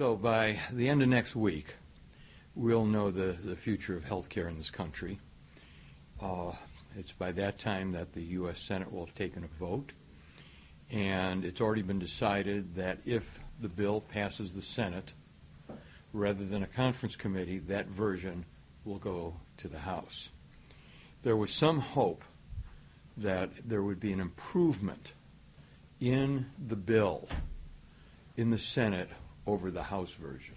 So by the end of next week, we'll know the, the future of health care in this country. Uh, it's by that time that the U.S. Senate will have taken a vote. And it's already been decided that if the bill passes the Senate, rather than a conference committee, that version will go to the House. There was some hope that there would be an improvement in the bill in the Senate over the House version.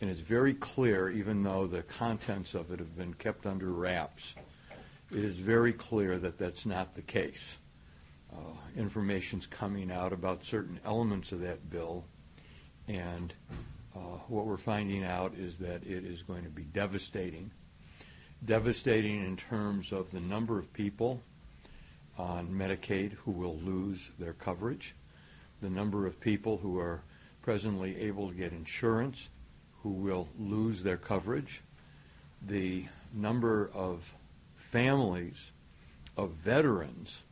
And it's very clear, even though the contents of it have been kept under wraps, it is very clear that that's not the case. Uh, information's coming out about certain elements of that bill, and uh, what we're finding out is that it is going to be devastating. Devastating in terms of the number of people on Medicaid who will lose their coverage, the number of people who are presently able to get insurance who will lose their coverage, the number of families of veterans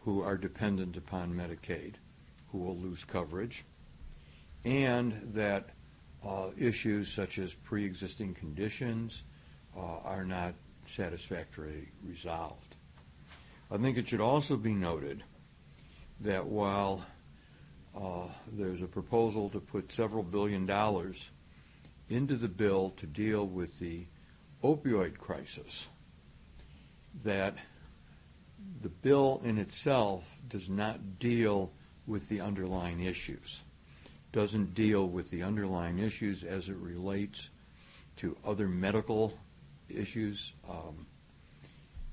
who are dependent upon Medicaid who will lose coverage, and that uh, issues such as pre-existing conditions uh, are not satisfactorily resolved. I think it should also be noted that while there's a proposal to put several billion dollars into the bill to deal with the opioid crisis, that the bill in itself does not deal with the underlying issues, doesn't deal with the underlying issues as it relates to other medical issues. Um,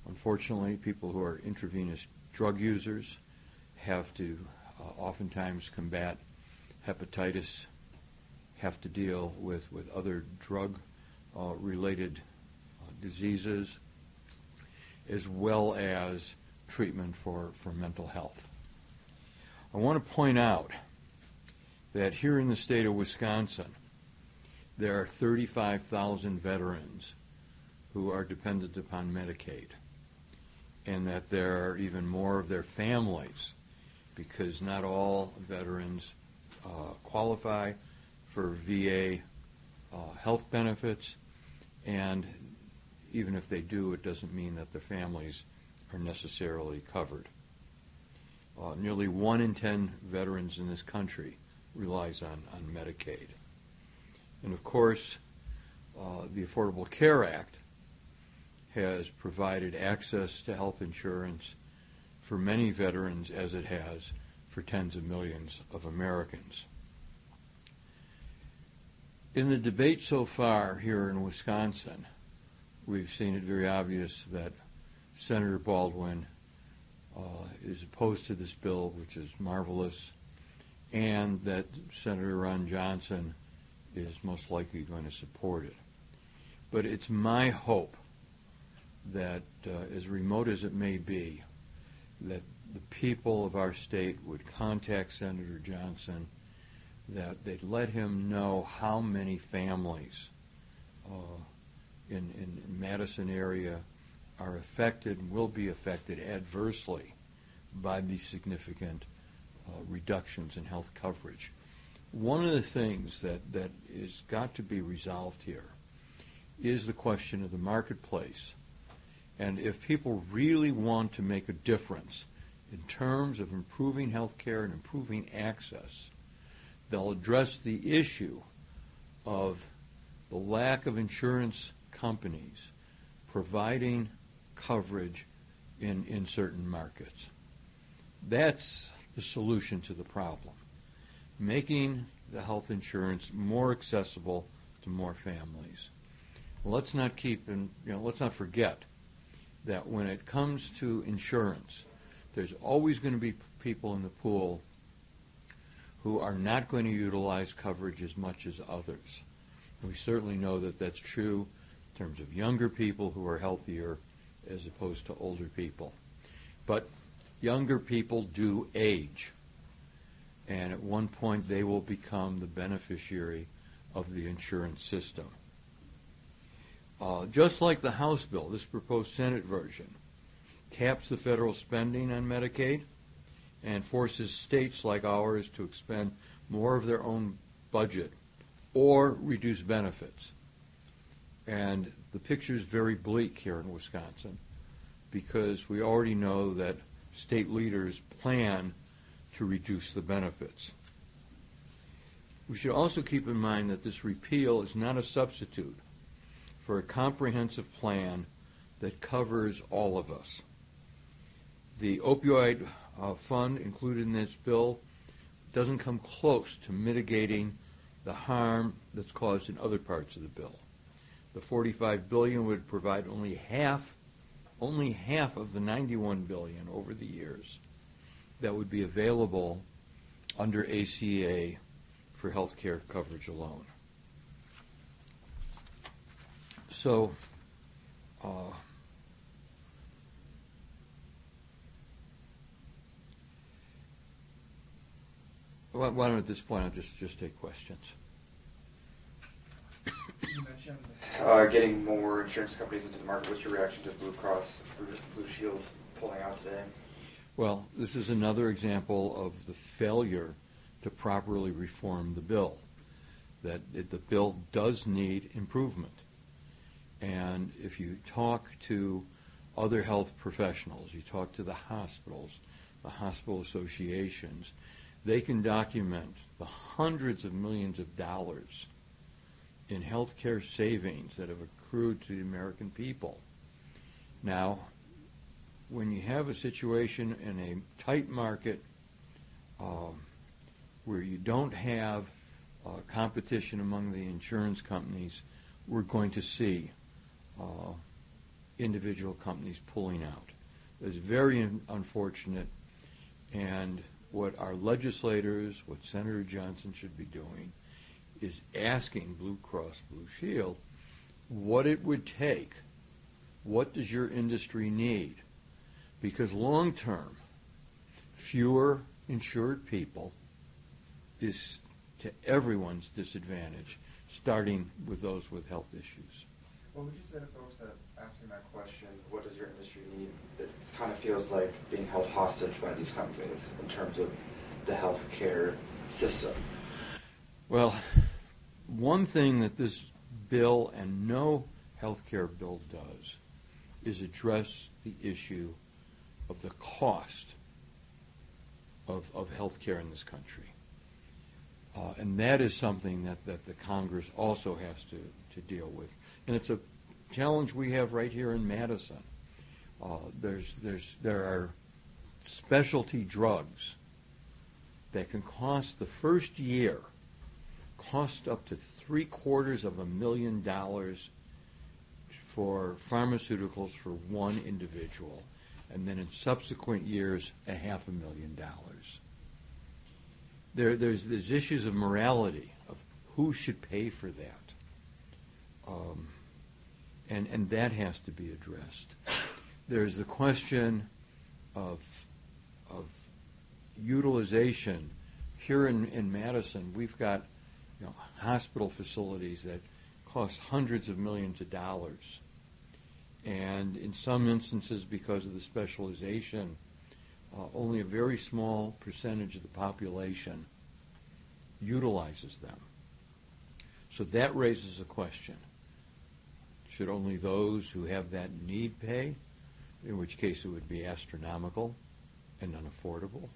unfortunately, people who are intravenous drug users have to uh, oftentimes combat hepatitis, have to deal with, with other drug uh, related uh, diseases, as well as treatment for, for mental health. I want to point out that here in the state of Wisconsin, there are 35,000 veterans who are dependent upon Medicaid, and that there are even more of their families because not all veterans uh, qualify for VA uh, health benefits, and even if they do, it doesn't mean that their families are necessarily covered. Uh, nearly one in ten veterans in this country relies on, on Medicaid. And of course, uh, the Affordable Care Act has provided access to health insurance for many veterans as it has for tens of millions of Americans. In the debate so far here in Wisconsin, we've seen it very obvious that Senator Baldwin uh, is opposed to this bill, which is marvelous, and that Senator Ron Johnson is most likely going to support it. But it's my hope that, uh, as remote as it may be, that the people of our state would contact Senator Johnson, that they'd let him know how many families uh, in, in, Madison area are affected and will be affected adversely by these significant uh, reductions in health coverage. One of the things that, that is got to be resolved here is the question of the marketplace. And if people really want to make a difference in terms of improving health care and improving access, they'll address the issue of the lack of insurance companies providing coverage in, in certain markets. That's the solution to the problem. Making the health insurance more accessible to more families. Let's not keep and you know, let's not forget that when it comes to insurance, there's always going to be people in the pool who are not going to utilize coverage as much as others. And we certainly know that that's true in terms of younger people who are healthier as opposed to older people. But younger people do age. And at one point, they will become the beneficiary of the insurance system. Uh, just like the House bill, this proposed Senate version caps the federal spending on Medicaid and forces states like ours to expend more of their own budget or reduce benefits. And the picture is very bleak here in Wisconsin because we already know that state leaders plan to reduce the benefits. We should also keep in mind that this repeal is not a substitute for a comprehensive plan that covers all of us. The opioid uh, fund included in this bill doesn't come close to mitigating the harm that's caused in other parts of the bill. The 45 billion would provide only half, only half of the 91 billion over the years that would be available under ACA for health care coverage alone. So, uh, why why don't at this point I'll just, just take questions. You mentioned Uh, getting more insurance companies into the market. What's your reaction to Blue Cross Blue, Blue Shield pulling out today? Well, this is another example of the failure to properly reform the bill. That it, the bill does need improvement. And if you talk to other health professionals, you talk to the hospitals, the hospital associations, they can document the hundreds of millions of dollars in healthcare savings that have accrued to the American people. Now, when you have a situation in a tight market um, where you don't have uh, competition among the insurance companies, we're going to see uh, individual companies pulling out. It's very un- unfortunate, and what our legislators, what Senator Johnson should be doing, is asking Blue Cross Blue Shield what it would take. What does your industry need? Because long term, fewer insured people is to everyone's disadvantage, starting with those with health issues. What would you say to folks that asking that question, what does your industry need? It kind of feels like being held hostage by these companies in terms of the healthcare system. Well, one thing that this bill and no health care bill does is address the issue of the cost of, of health care in this country. Uh, and that is something that, that the Congress also has to, to deal with. And it's a challenge we have right here in Madison. Uh, there's, there's, there are specialty drugs that can cost the first year cost up to three quarters of a million dollars for pharmaceuticals for one individual, and then in subsequent years, a half a million dollars. There, there's, there's issues of morality, of who should pay for that. Um, and, and that has to be addressed. There's the question of, of utilization. Here in, in Madison, we've got you know, hospital facilities that cost hundreds of millions of dollars. And in some instances, because of the specialization, uh, only a very small percentage of the population utilizes them. So that raises a question. Should only those who have that need pay? In which case it would be astronomical and unaffordable.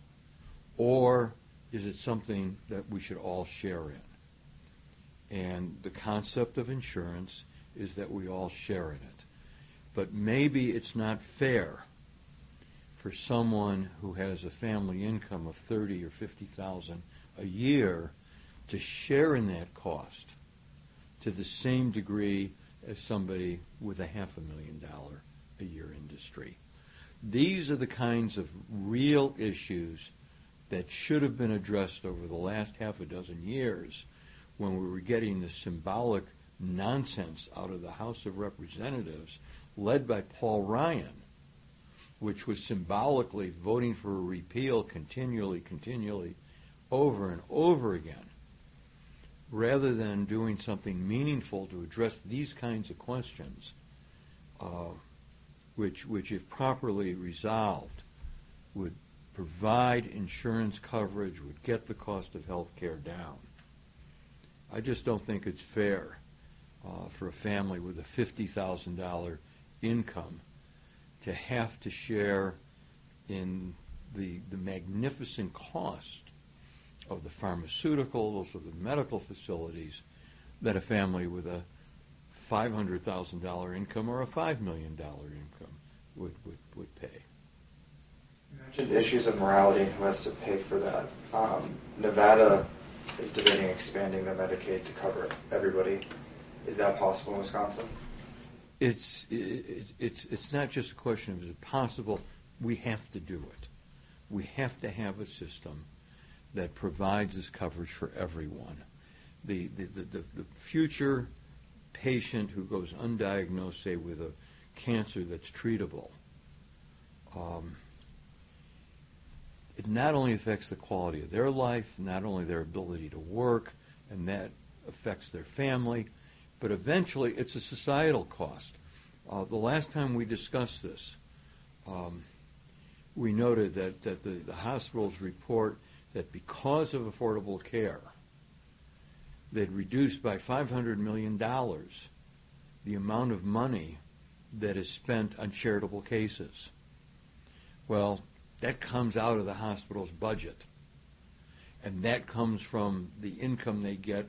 Or is it something that we should all share in? And the concept of insurance is that we all share in it. But maybe it's not fair for someone who has a family income of thirty or fifty thousand a year to share in that cost to the same degree as somebody with a half a million dollar a year industry. These are the kinds of real issues that should have been addressed over the last half a dozen years when we were getting the symbolic nonsense out of the House of Representatives led by Paul Ryan, which was symbolically voting for a repeal continually, continually, over and over again, rather than doing something meaningful to address these kinds of questions, uh, which, which, if properly resolved, would provide insurance coverage, would get the cost of health care down. I just don't think it's fair uh, for a family with a $50,000 income to have to share in the, the magnificent cost of the pharmaceuticals, of the medical facilities that a family with a $500,000 income or a $5 million income would, would, would pay. You mentioned issues of morality and who has to pay for that. Um, Nevada is debating expanding their Medicaid to cover everybody. Is that possible in Wisconsin? It's, it, it's, it's not just a question of is it possible, we have to do it. We have to have a system that provides this coverage for everyone. The, the, the, the, the future patient who goes undiagnosed, say, with a cancer that's treatable, um, it not only affects the quality of their life, not only their ability to work, and that affects their family, but eventually it's a societal cost. Uh, the last time we discussed this, um, we noted that, that the, the hospitals report that because of affordable care, they'd reduced by $500 million the amount of money that is spent on charitable cases. Well, that comes out of the hospital's budget. And that comes from the income they get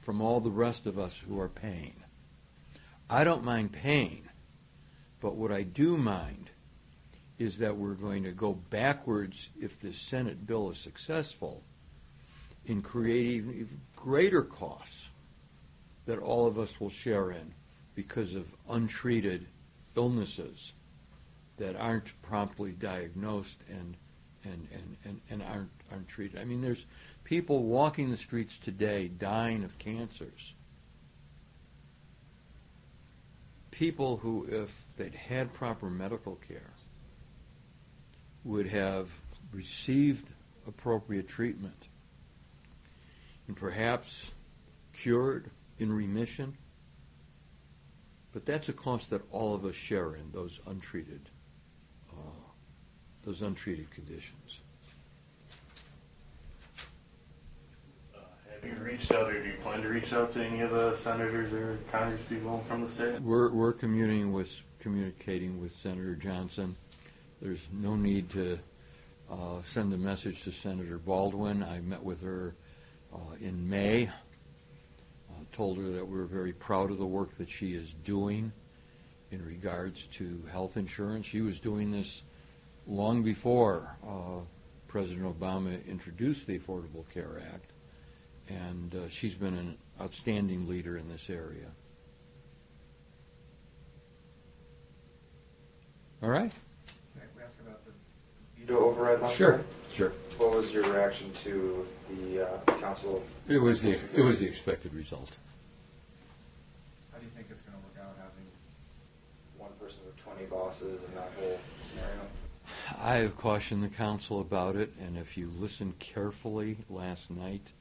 from all the rest of us who are paying. I don't mind paying, but what I do mind is that we're going to go backwards if this Senate bill is successful in creating greater costs that all of us will share in because of untreated illnesses that aren't promptly diagnosed and and, and, and, and aren't aren't treated. I mean there's people walking the streets today dying of cancers. People who if they'd had proper medical care would have received appropriate treatment and perhaps cured in remission. But that's a cost that all of us share in those untreated, those untreated conditions. Uh, have you reached out, or do you plan to reach out to any of the senators or congresspeople from the state? We're, we're communing with, communicating with Senator Johnson. There's no need to uh, send a message to Senator Baldwin. I met with her uh, in May. Uh, told her that we're very proud of the work that she is doing in regards to health insurance. She was doing this long before uh, President Obama introduced the Affordable Care Act, and uh, she's been an outstanding leader in this area. All right? Can I ask about the veto override last Sure. night? Sure. What was your reaction to the uh, council? It was the it was the expected result. How do you think it's going to work out having one person with 20 bosses in that whole scenario? I have cautioned the council about it, and if you listened carefully last night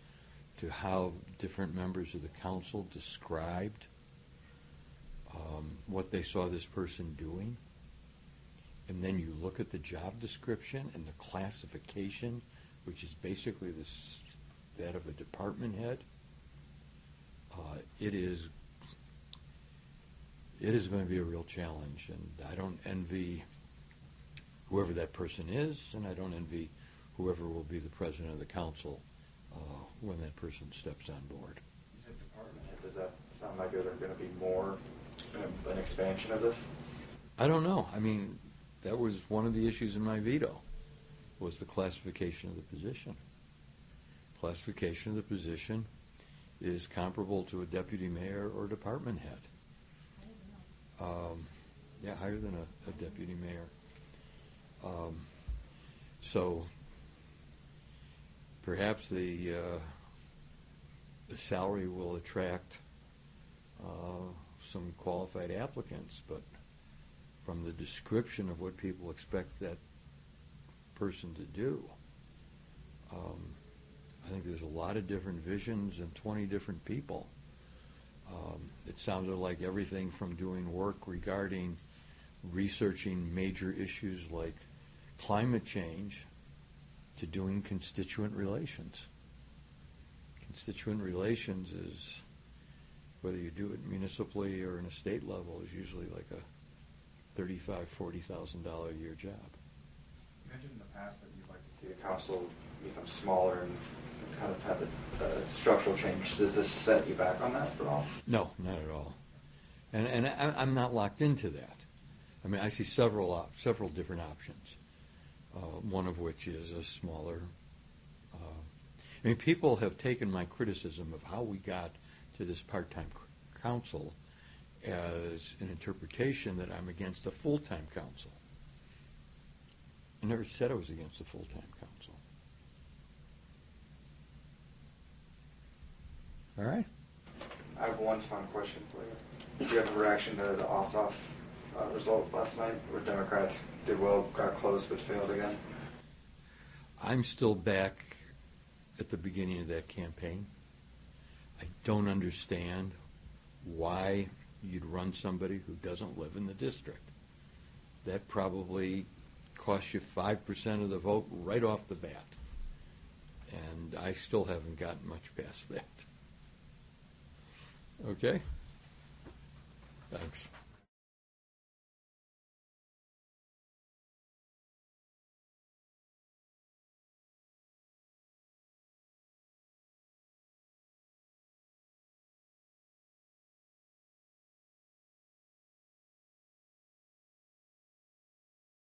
to how different members of the council described um, what they saw this person doing, and then you look at the job description and the classification, which is basically this, that of a department head, uh, it is it is going to be a real challenge, and I don't envy whoever that person is, and I don't envy whoever will be the president of the council uh, when that person steps on board. You said department head. Does that sound like there are going to be more, an expansion of this? I don't know. I mean, that was one of the issues in my veto, was the classification of the position. Classification of the position is comparable to a deputy mayor or department head. Um, yeah, higher than a, a deputy mayor. Um, so perhaps the uh, the salary will attract uh, some qualified applicants, but from the description of what people expect that person to do, um, I think there's a lot of different visions and 20 different people. Um, it sounded like everything from doing work regarding researching major issues like climate change to doing constituent relations. constituent relations is, whether you do it municipally or in a state level, is usually like a thirty-five, forty thousand dollar a year job. You mentioned in the past that you'd like to see the council become smaller and kind of have a, a structural change. Does this set you back on that at all? No, not at all. And, and I, I'm not locked into that. I mean, I see several, op- several different options, one of which is a smaller. Uh, I mean, people have taken my criticism of how we got to this part-time council as an interpretation that I'm against a full-time council. I never said I was against a full-time council. All right? I have one fun question for you. Do you have a reaction to the Ossoff uh, result last night, where Democrats did well, got close, but failed again? I'm still back at the beginning of that campaign. I don't understand why you'd run somebody who doesn't live in the district. That probably costs you 5% of the vote right off the bat. And I still haven't gotten much past that. Okay? Thanks.